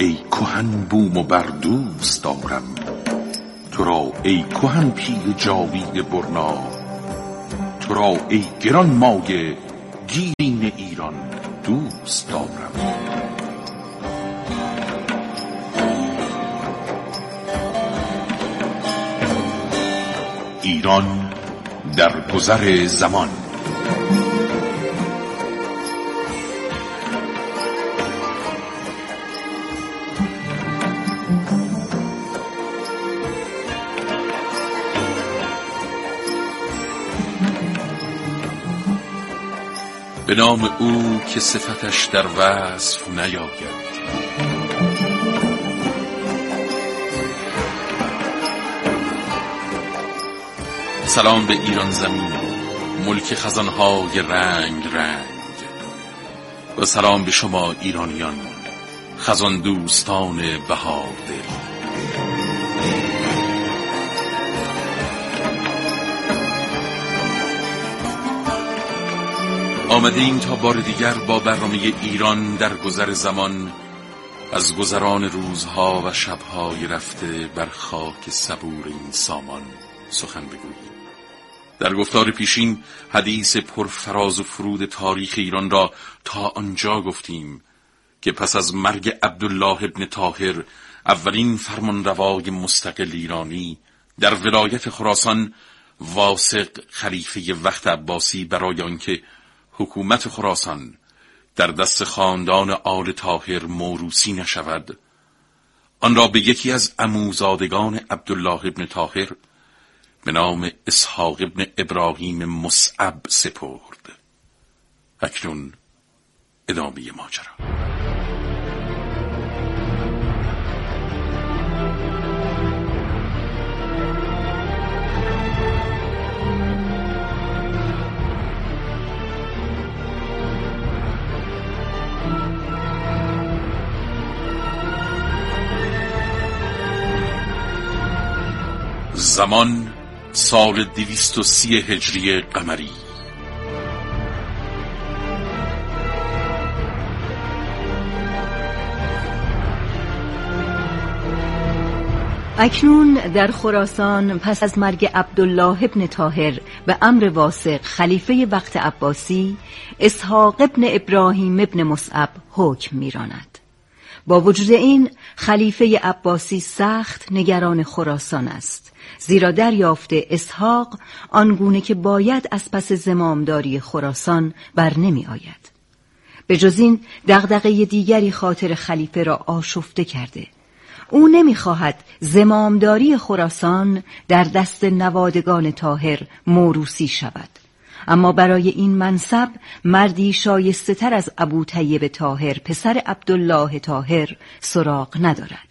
ای کهن بوم و بر دوست دارم. تو را ای کهن پیل جاوید برنا. تو را ای گران مایه گیرین ایران دوست دارم ایران در گذر زمان. به نام او که صفتش در وصف نیاید. سلام به ایران زمین ملک خزانهای رنگ رنگ. و سلام به شما ایرانیان خزان دوستان بهار آمده این تا بار دیگر با برنامه ایران در گذر زمان از گذران روزها و شبهای رفته بر خاک صبور این سامان سخن بگوییم. در گفتار پیشین حدیث پرفراز و فرود تاریخ ایران را تا آنجا گفتیم که پس از مرگ عبدالله ابن طاهر اولین فرمان روای مستقل ایرانی در ولایت خراسان واسق خلیفه وقت عباسی برای آنکه حکومت خراسان در دست خاندان آل تاهر موروسی نشود. آن را به یکی از اموزادگان عبدالله ابن تاهر به نام اسحاق ابن ابراهیم مصعب سپرد. اکنون ادامه ماجرا. زمان سال دویست و سی هجری قمری. اکنون در خراسان پس از مرگ عبدالله ابن تاهر به امر واسق خلیفه وقت عباسی اسحاق ابن ابراهیم ابن مصعب حکم میراند. با وجود این خلیفه عباسی سخت نگران خراسان است. زیرا دریافته اسحاق آنگونه که باید از پس زمامداری خراسان بر نمی آید. به جز این دغدغه دیگری خاطر خلیفه را آشفته کرده. او نمی‌خواهد زمامداری خراسان در دست نوادگان تاهر موروسی شود. اما برای این منصب مردی شایسته تر از ابو طیب تاهر پسر عبدالله تاهر سراغ ندارد.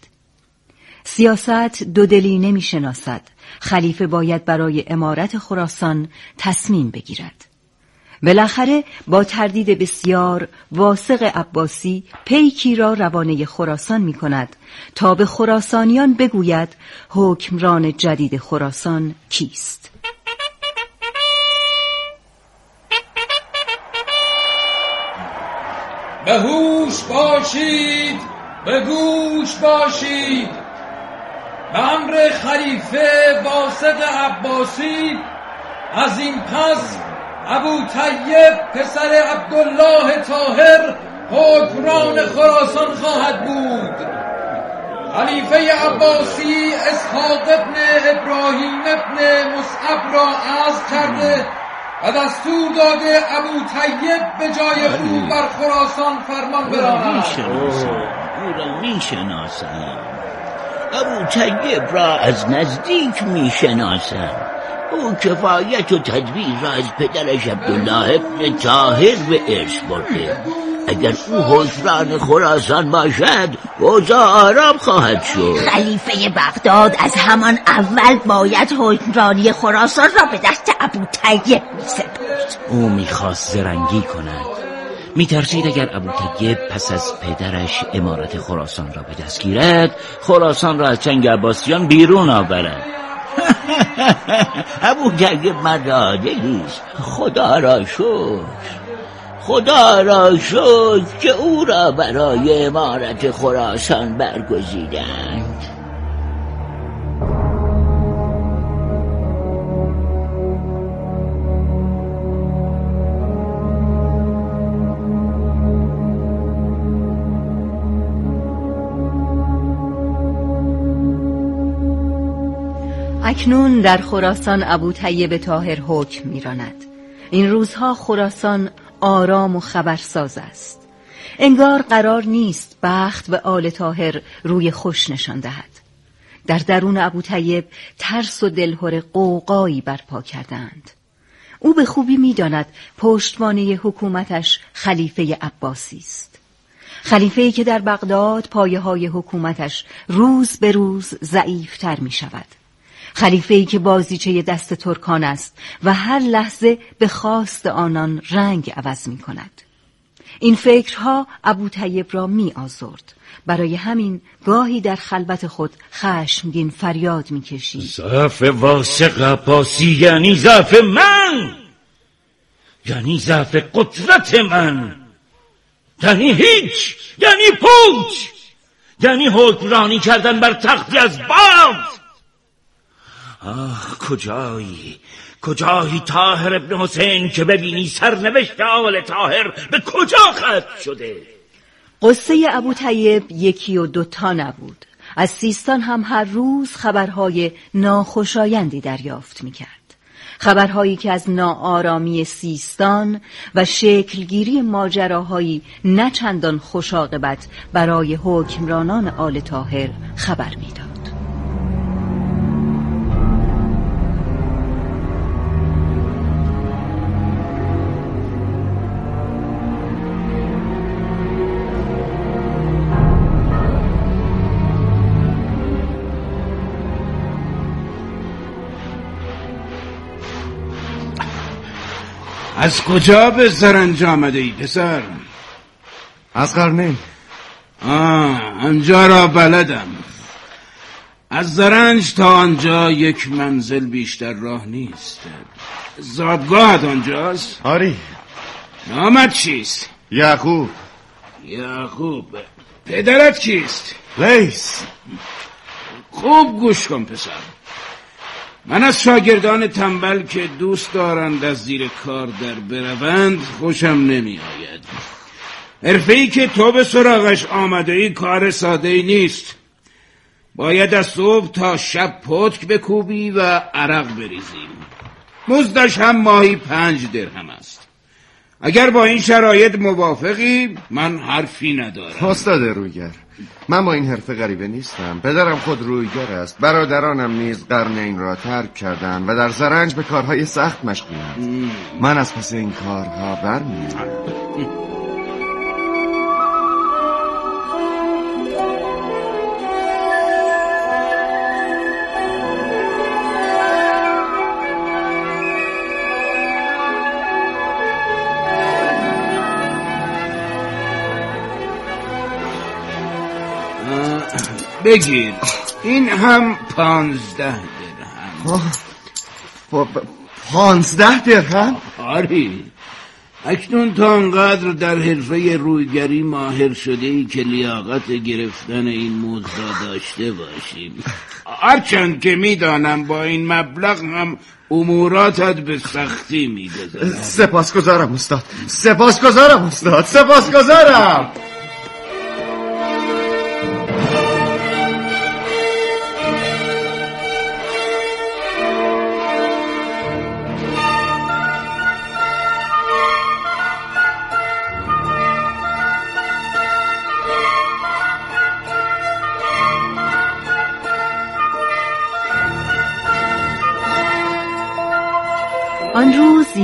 سیاست دودلی نمی شناسد خلیفه باید برای امارت خراسان تصمیم بگیرد. بالاخره با تردید بسیار واسق عباسی پیکی را روانه خراسان می کند تا به خراسانیان بگوید حکمران جدید خراسان کیست. به هوش باشید به گوش باشید. به امر خلیفه واسق عباسی از این پس ابو طیب پسر عبدالله طاهر حکمران خراسان خواهد بود. خلیفه عباسی اسحاق ابن ابراهیم ابن مصعب را عرض کرده و دستور داده ابو طیب به جای او بر خراسان فرمان براند. او را می‌شناسم. ابو طیب را از نزدیک می شناسم او کفایت و تدبیر را از پدرش عبدالله ابن تاهر به ارث برده. اگر او حکمران خراسان باشد اوضاع آرام خواهد شد. خلیفه بغداد از همان اول باید حکمرانی خراسان را به دست ابو طیب می او می‌خواست زرنگی کند. میترسید اگر ابو طیب پس از پدرش امارت خراسان را به دست گیرد خراسان را از چنگ عباسیان بیرون آورد. ابو طیب مراده است خدا را شکر. خدا را شکر که او را برای امارت خراسان برگزیدند. اکنون در خراسان ابو طیب تاهر حکم میراند. این روزها خراسان آرام و خبرساز است. انگار قرار نیست بخت به آل تاهر روی خوش نشان دهد. در درون ابو طیب ترس و دلهور قوقایی برپا کردند. او به خوبی می‌داند پشتوانه حکومتش خلیفه عباسی است. خلیفه که در بغداد پایه های حکومتش روز به روز ضعیفتر می شود خلیفه که بازیچه دست ترکان است و هر لحظه به خواست آنان رنگ عوض می کند. این فکرها ابو طیب را می آزرد. برای همین گاهی در خلوت خود خشمگین فریاد می کشید ضعف واسق عباسی یعنی ضعف من! یعنی ضعف قدرت من! یعنی هیچ! یعنی پوچ! یعنی حکمرانی کردن بر تختی از باد! آه کجایی؟ کجایی تاهر ابن حسین که ببینی سرنوشت آل تاهر به کجا ختم شده؟ قصه ابو طیب یکی و دوتا نبود. از سیستان هم هر روز خبرهای ناخوشایندی دریافت می‌کرد. خبرهایی که از ناآرامی سیستان و شکلگیری ماجراهایی نه چندان خوشاقبت برای حکمرانان آل تاهر خبر می‌داد. از کجا به زرنج آمده ای پسر؟ از قرنین آه آنجا را بلدم. از زرنج تا آنجا یک منزل بیشتر راه نیست. زادگاهت آنجاست؟ آری. نامت چیست؟ یعقوب. یعقوب پدرت کیست؟ لیس خوب گوش کن پسر. من از شاگردان تنبل که دوست دارند از زیر کار در بروند خوشم نمی آید حرفه که تو به سراغش آمده ای کار ساده ای نیست. باید از صبح تا شب پتک بکوبی و عرق بریزیم مزدش هم ماهی پنج درهم است. اگر با این شرایط موافقی من حرفی ندارم. استاد رویگر من با این حرفه غریبه نیستم. پدرم خود رویگر است. برادرانم نیز قرن این را ترک کردن و در زرنج به کارهای سخت مشغولند. من از پس این کارها برمیام بگیر. این هم پانزده درهم. پانزده درهم؟ آری. اکنون تا انقدر در حرفه رویگری ماهر شده ای که لیاقت گرفتن این موضوع داشته باشیم. هرچند که می‌دانم با این مبلغ هم اموراتت به سختی میگذرد سپاسگزارم استاد. سپاسگزارم استاد. سپاسگزارم.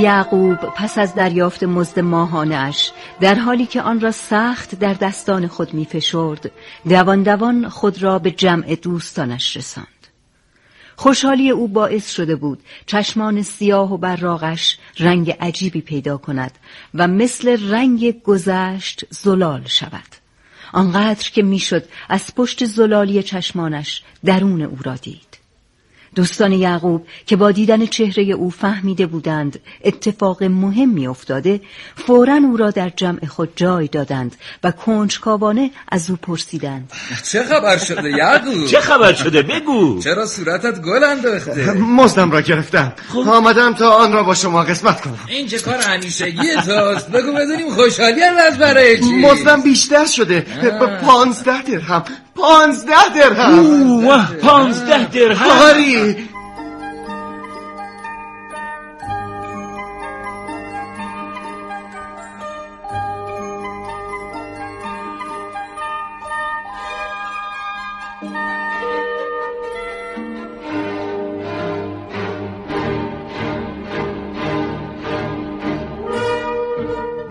یعقوب پس از دریافت مزد ماهانش در حالی که آن را سخت در دستان خود می فشرد دوان دوان خود را به جمع دوستانش رساند. خوشحالی او باعث شده بود چشمان سیاه و براغش رنگ عجیبی پیدا کند و مثل رنگ گذشت زلال شود. آنقدر که می‌شد از پشت زلالی چشمانش درون او را دید. دوستان یعقوب که با دیدن چهره او فهمیده بودند اتفاق مهمی افتاده فورا او را در جمع خود جای دادند و کنجکاوانه از او پرسیدند. چه خبر شده یعقوب؟ چه خبر شده؟ بگو. چرا صورتت گل انداخته مزدم را گرفتم. آمدم تا آن را با شما قسمت کنم. این چه کار همیشگی توست؟ بگو بدونیم خوشحالی از برای چی؟ مزدم بیشتر شده. پانزده درهم. پانزده درهم. اوه پانزده درهم. آری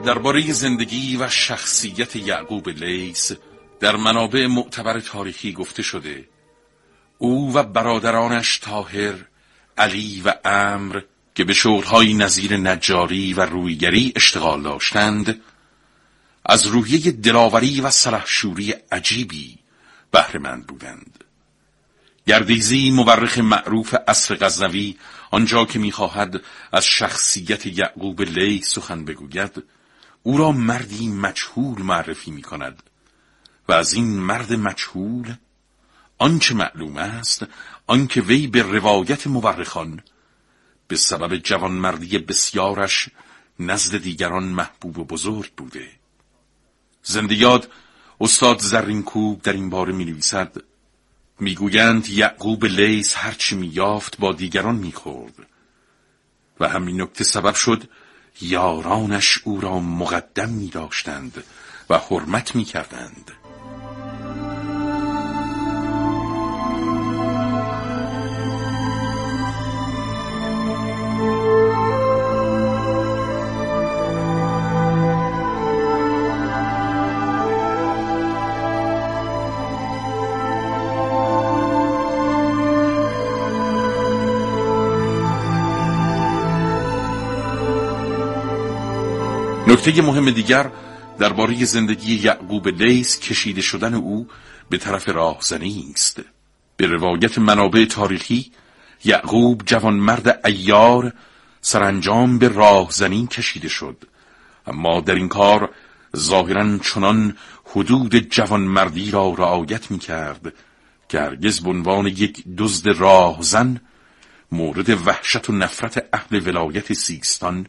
درباره زندگی و شخصیت یعقوب لیس در منابع معتبر تاریخی گفته شده او و برادرانش تاهر علی و امر که به شغلهای نظیر نجاری و رویگری اشتغال داشتند از روحیه دلاوری و سلحشوری عجیبی بهرهمند بودند. گردیزی مورخ معروف اصر غزنوی آنجا که می‌خواهد از شخصیت یعقوب لی سخن بگوید او را مردی مجهول معرفی می کند و از این مرد مجهول آنچه معلوم است آنکه وی به روایت مورخان به سبب جوانمردی بسیارش نزد دیگران محبوب و بزرگ بوده. زندیاد استاد زرینکوب در این باره می نویسد می‌گویند یعقوب لیس هرچی میافت با دیگران می‌خورد. و همین نکته سبب شد یارانش او را مقدم می داشتند و حرمت می کردند نکته مهم دیگر درباره زندگی یعقوب لیس کشیده شدن او به طرف راهزنی است. به روایت منابع تاریخی یعقوب جوانمرد ایار سرانجام به راهزنی کشیده شد. اما در این کار ظاهرا چنان حدود جوانمردی را رعایت می کرد که هرگز به عنوان یک دزد راهزن مورد وحشت و نفرت اهل ولایت سیستان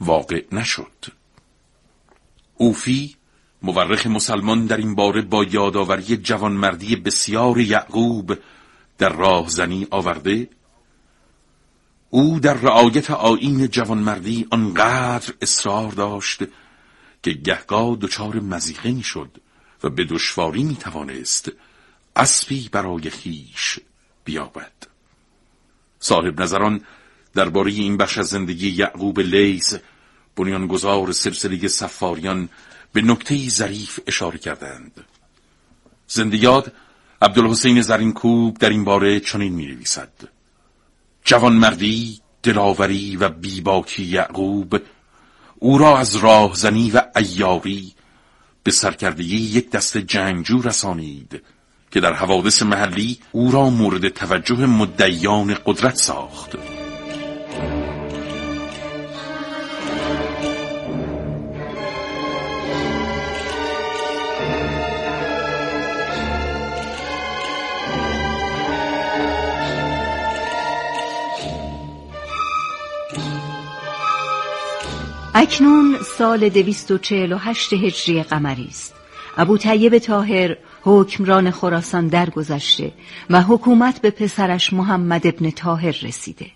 واقع نشد. اوفی مورخ مسلمان در این باره با یادآوری جوانمردی بسیار یعقوب در راهزنی آورده او در رعایت آیین جوانمردی آنقدر اصرار داشت که گهگاه دچار مزیقه می‌شد و به دشواری می توانست اسبی برای خیش بیابد. صاحب نظران درباره این بخش از زندگی یعقوب لیس بنیانگذار سلسله سفاریان به نکته ظریف اشاره کردند. زندیاد عبدالحسین زرینکوب در این باره چنین می نویسد جوانمردی دلاوری و بیباکی یعقوب او را از راهزنی و ایاری به سرکردگی یک دست جنگجو رسانید که در حوادث محلی او را مورد توجه مدیان قدرت ساخت. اکنون سال دویست و چهل و هشت هجری قمری است. ابو طیب تاهر حکمران خراسان درگذشته و حکومت به پسرش محمد ابن تاهر رسیده.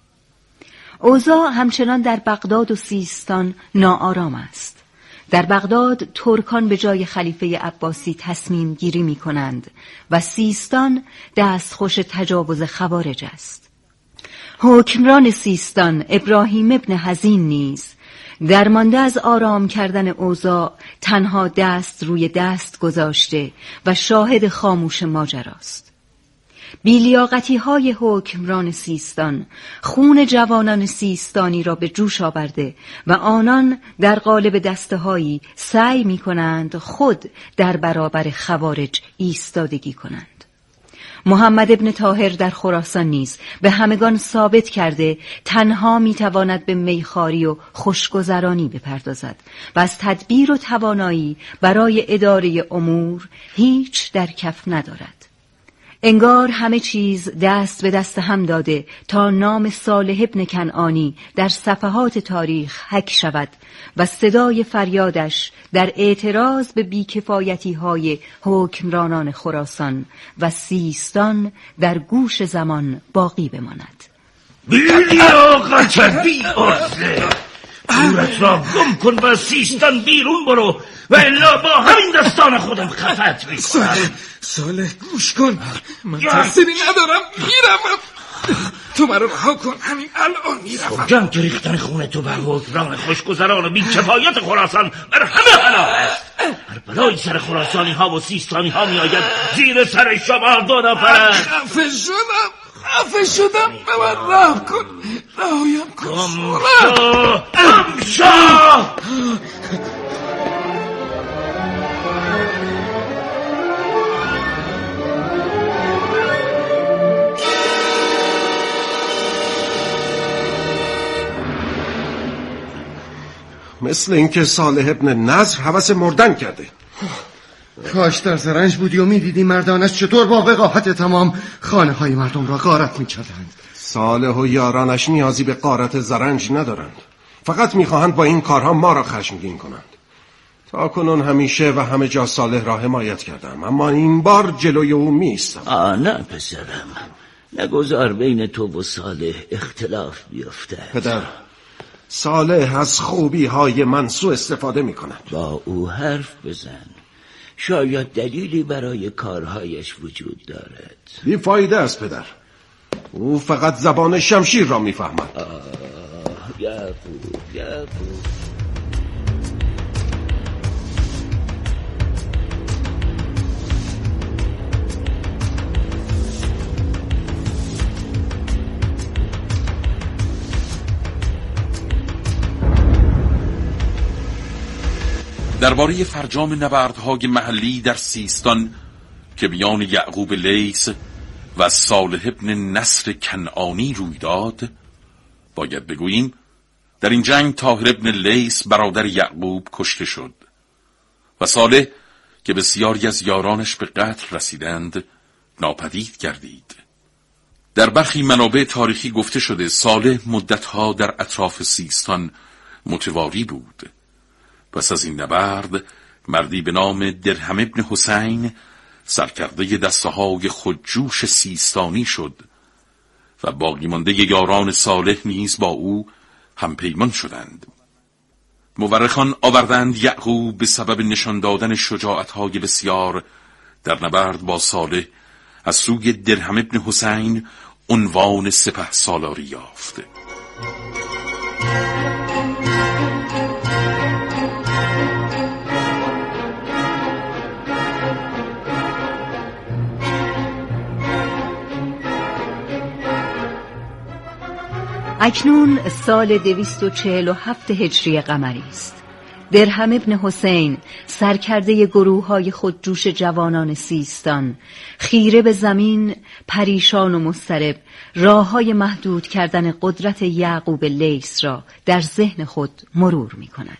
اوضاع همچنان در بغداد و سیستان ناآرام است. در بغداد ترکان به جای خلیفه عباسی تصمیم گیری می کنند و سیستان دستخوش تجاوز خوارج است. حکمران سیستان ابراهیم ابن هزین نیز درمانده از آرام کردن اوضاع تنها دست روی دست گذاشته و شاهد خاموش ماجراست بیلیاقتی های حکمران سیستان خون جوانان سیستانی را به جوش آورده و آنان در قالب دسته هایی سعی می کنند خود در برابر خوارج ایستادگی کنند. محمد ابن تاهر در خراسان نیز به همگان ثابت کرده تنها می‌تواند به میخاری و خوشگذرانی بپردازد و از تدبیر و توانایی برای اداره امور هیچ در کف ندارد. انگار همه چیز دست به دست هم داده تا نام صالح ابن کنعانی در صفحات تاریخ حک شود و صدای فریادش در اعتراض به بیکفایتی های حکمرانان خراسان و سیستان در گوش زمان باقی بماند. بیلی بی را گم کن و سیستان بیرون برو و الا با همین دستان خودم خفت می‌کنم. ساله ساله گوش کن. من تحصیلی ندارم میرم تو مرا رها کن. همین الان می‌روم جان که ریختن خون تو بر حکمران خوشگذران و بیکفایت خراسان بر همه حنا است. هر بلای سر خراسانی ها و سیستانی ها می آید زیر سر شما دو نفر خفه شدم. خفه شدم. به من راه کن. رهایم کن. گم شو مثل اینکه صالح ابن نظر حوث مردن کرده. کاش در زرنج بودی و می‌دیدی مردانش چطور با وقاحت تمام خانه های مردم را غارت می‌کردند. صالح و یارانش نیازی به قارت زرنج ندارند. فقط می‌خواهند با این کارها ما را خشمگین کنند. تا کنون همیشه و همه جا صالح را حمایت کردم اما این بار جلوی او میستم آه نه پسرم. نگذار بین تو و صالح اختلاف بیفته. پدر صالح از خوبی های من سو استفاده می کند با او حرف بزن. شاید دلیلی برای کارهایش وجود دارد. بی فایده است پدر. او فقط زبان شمشیر را می‌فهمد. یعقوب یعقوب. درباره فرجام نبردهای محلی در سیستان که میان یعقوب لیس و صالح ابن نصر کنعانی روی داد باید بگوییم در این جنگ تاهر ابن لیس برادر یعقوب کشته شد و صالح که بسیاری از یارانش به قتل رسیدند ناپدید گردید. در برخی منابع تاریخی گفته شده صالح مدتها در اطراف سیستان متواری بود. پس از این نبرد مردی به نام درهم ابن حسین سرکرده دسته های خودجوش سیستانی شد و باقی مانده یاران صالح نیز با او هم پیمان شدند. مورخان آوردند یعقوب به سبب نشان دادن های بسیار در نبرد با صالح از سوی درهم ابن حسین عنوان سپه سالاری یافت. اکنون سال دویست و چهل و هفت هجری قمری است درهم ابن حسین سرکرده گروه های خودجوش جوانان سیستان خیره به زمین پریشان و مسترب راه های محدود کردن قدرت یعقوب لیس را در ذهن خود مرور می کند.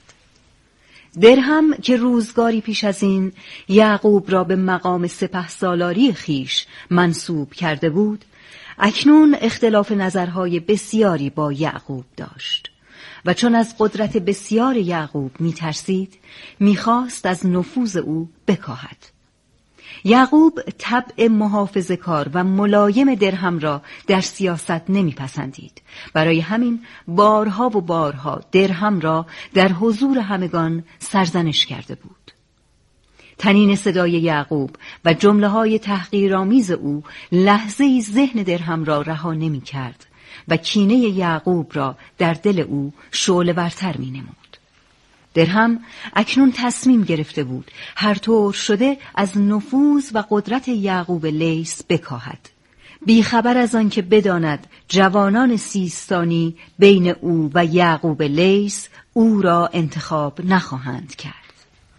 درهم که روزگاری پیش از این یعقوب را به مقام سپه سالاری خیش منصوب کرده بود اکنون اختلاف نظرهای بسیاری با یعقوب داشت. و چون از قدرت بسیار یعقوب می ترسید می خواست از نفوذ او بکاهد. یعقوب طبع محافظ کار و ملایم درهم را در سیاست نمیپسندید. برای همین بارها و بارها درهم را در حضور همگان سرزنش کرده بود. تنین صدای یعقوب و جمله های تحقیرآمیز او لحظه ای ذهن درهم را رها نمی کرد و کینه یعقوب را در دل او شعله برتر می نمود. درهم اکنون تصمیم گرفته بود هر طور شده از نفوذ و قدرت یعقوب لیس بکاهد بیخبر از آنکه بداند جوانان سیستانی بین او و یعقوب لیس او را انتخاب نخواهند کرد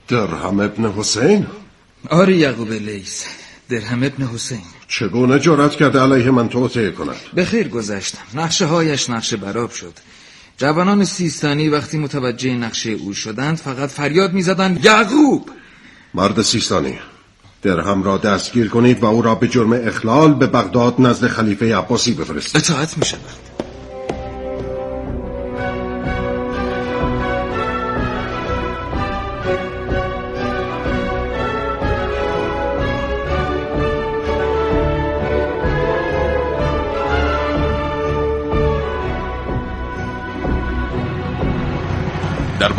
درهم ابن حسین؟ آره یعقوب لیس درهم ابن حسین. چگونه جرأت کرده علیه من توطعه کند؟ به خیر گذشتم. نقشه هایش نقشه براب شد. جوانان سیستانی وقتی متوجه نقشه او شدند فقط فریاد می‌زدند یعقوب! مرد سیستانی درهم را دستگیر کنید و او را به جرم اخلال به بغداد نزد خلیفه عباسی بفرستید. اطاعت می شود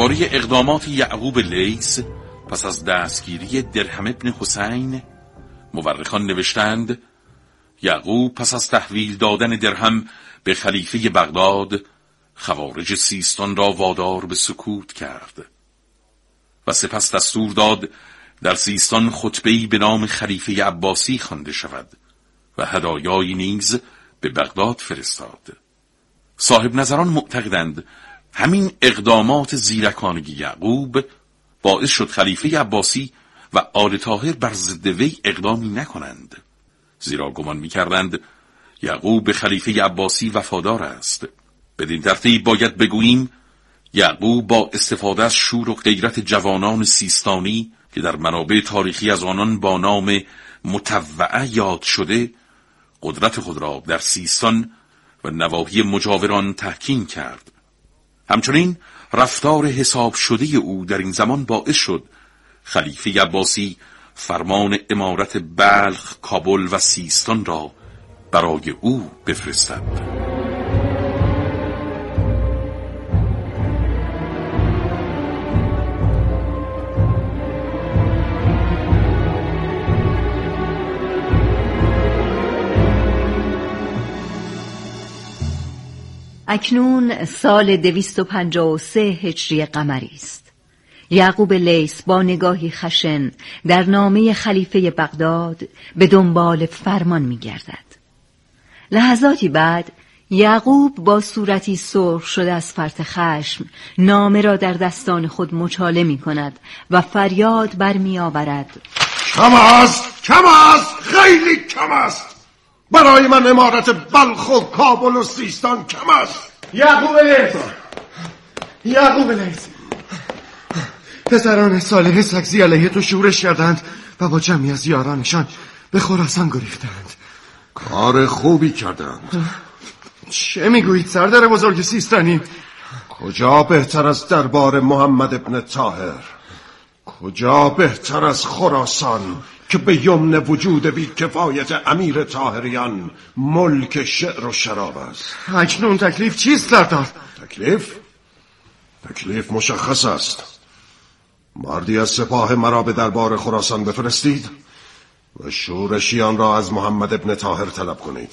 درباره اقدامات یعقوب لیس پس از دستگیری درهم ابن حسین مورخان نوشتند یعقوب پس از تحویل دادن درهم به خلیفه بغداد خوارج سیستان را وادار به سکوت کرد و سپس دستور داد در سیستان خطبه‌ای به نام خلیفه عباسی خوانده شود و هدایایی نیز به بغداد فرستاد. صاحب نظران معتقدند همین اقدامات زیرکانگی یعقوب باعث شد خلیفه عباسی و آل طاهر بر ضد وی اقدامی نکنند. زیرا گمان می‌کردند یعقوب به خلیفه عباسی وفادار است. بدین ترتیب باید بگوییم یعقوب با استفاده از شور و غیرت جوانان سیستانی که در منابع تاریخی از آنان با نام متوعه یاد شده قدرت خود را در سیستان و نواحی مجاوران تحکیم کرد. همچنین رفتار حساب شده او در این زمان باعث شد خلیفه عباسی فرمان امارت بلخ، کابل و سیستان را برای او بفرستد. اکنون سال دویست و پنجاه و سه هجری قمری است. یعقوب لیس با نگاهی خشن در نامه خلیفه بغداد به دنبال فرمان می گردد. لحظاتی بعد یعقوب با صورتی سرخ شده از فرط خشم نامه را در دستان خود مچاله می کند و فریاد برمی آورد کم است کم است خیلی کم است. برای من امارت بلخ و کابل و سیستان کم است. یعقوب لیس یعقوب لیس پسران صالح سکزی علیه تو شورش کردند و با جمعی از یارانشان به خراسان گریختند. کار خوبی کردند. چه می‌گویید سردار بزرگ سیستانی؟ کجا بهتر از دربار محمد ابن تاهر کجا بهتر از خراسان؟ که به یمن وجود بی کفایت امیر تاهریان ملک شعر و شراب است. اکنون تکلیف چیست سردار؟ تکلیف؟ تکلیف مشخص است. مردی از سپاه مرا به دربار خراسان بفرستید و شورشیان را از محمد ابن تاهر طلب کنید.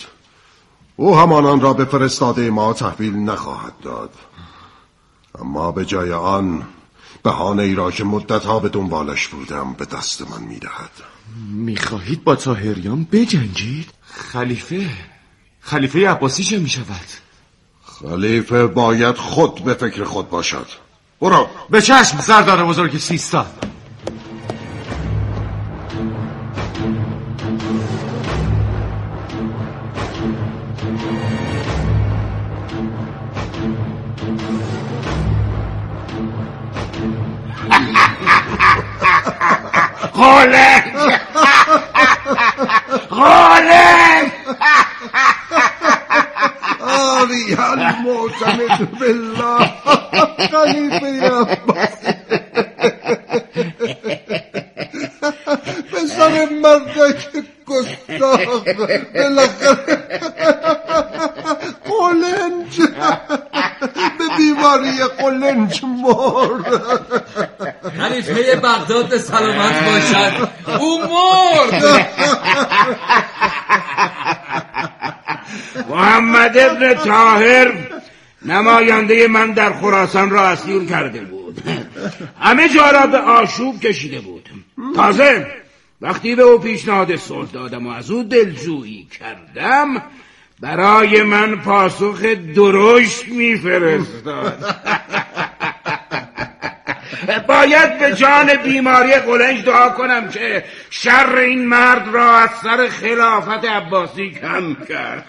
او همانان را به فرستاده ما تحویل نخواهد داد. اما به جای آن بهانه ای را که مدتها به دنبالش بودم به دست من می‌دهد. می‌خواهید با تاهریان بجنگید؟ خلیفه خلیفه عباسی چه می‌شود؟ خلیفه باید خود به فکر خود باشد برو به چشم سردار بزرگ سیستان غالب غالب آری المعتمد بالله خلیفه عباسی پسر مردک گستاخ بالاخره قلنج. به بیماری قلنج مرد. خلیفه بغداد به سلامت باشد. او مرد. محمد ابن تاهر نماینده من در خراسان را اسیر کرده بود. همه جا را به آشوب کشیده بود. تازه وقتی به او پیشنهاد صلح دادم و از او دلجویی کردم برای من پاسخ درشت میفرستاد. باید به جان بیماری قلنج دعا کنم که شر این مرد را از سر خلافت عباسی کم کرد.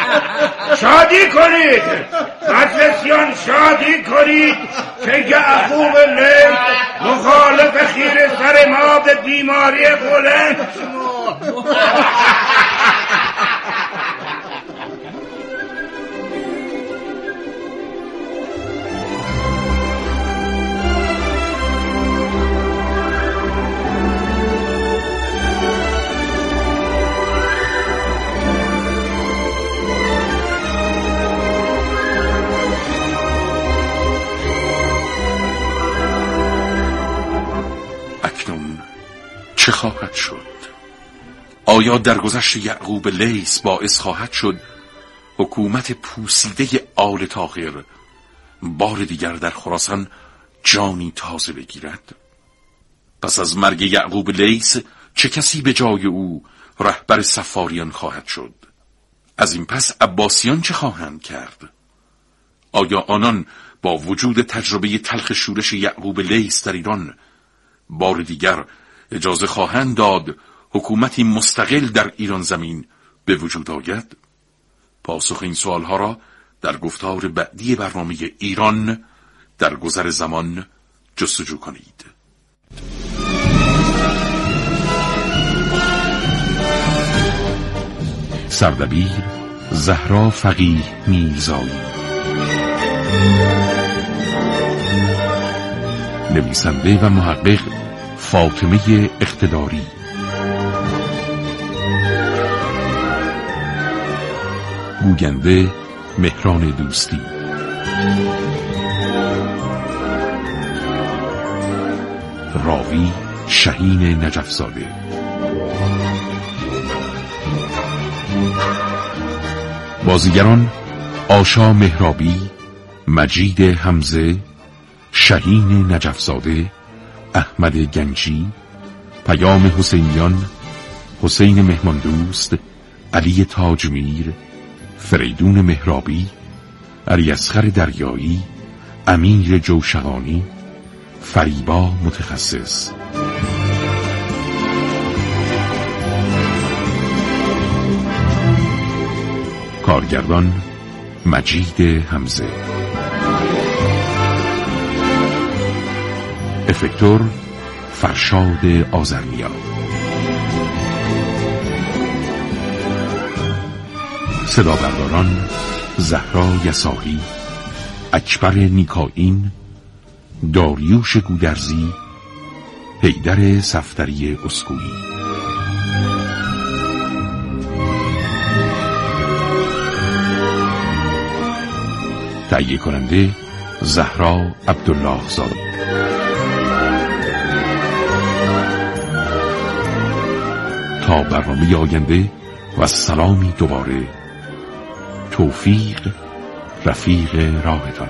شادی کنید. مجلسیان شادی کنید که یعقوب لیل مخالف خیر سر ما به بیماری قلنج چه خواهد شد؟ آیا درگذشت یعقوب لیس باعث خواهد شد حکومت پوسیده آل تاغر بار دیگر در خراسان جانی تازه بگیرد؟ پس از مرگ یعقوب لیس چه کسی به جای او رهبر سفاریان خواهد شد؟ از این پس عباسیان چه خواهند کرد؟ آیا آنان با وجود تجربه تلخ شورش یعقوب لیس در ایران بار دیگر اجازه خواهند داد حکومتی مستقل در ایران زمین به وجود آید؟ پاسخ این سوالها را در گفتار بعدی برنامه ایران در گذر زمان جستجو کنید. سردبیر زهرا فقیه میرزایی نویسنده و محقق فاطمه اقتداری. گوینده مهران دوستی. راوی شهین نجفزاده. بازیگران آشا مهرابی مجید حمزه شهین نجفزاده احمد گنجی پیام حسینیان حسین مهمان دوست علی تاجمیر فریدون مهرابی علی دریایی امیر جوشقانی فریبا متخصص. کارگردان مجید حمزه. افکتور فرشاد آزرمیا صدا برداران زهرا یساهی اکبر نیکاین داریوش گودرزی حیدر سفتری اسکویی تهیه کننده زهرا عبدالله زاده. تا برنامه آینده و سلامی دوباره. توفیق رفیق راهتان.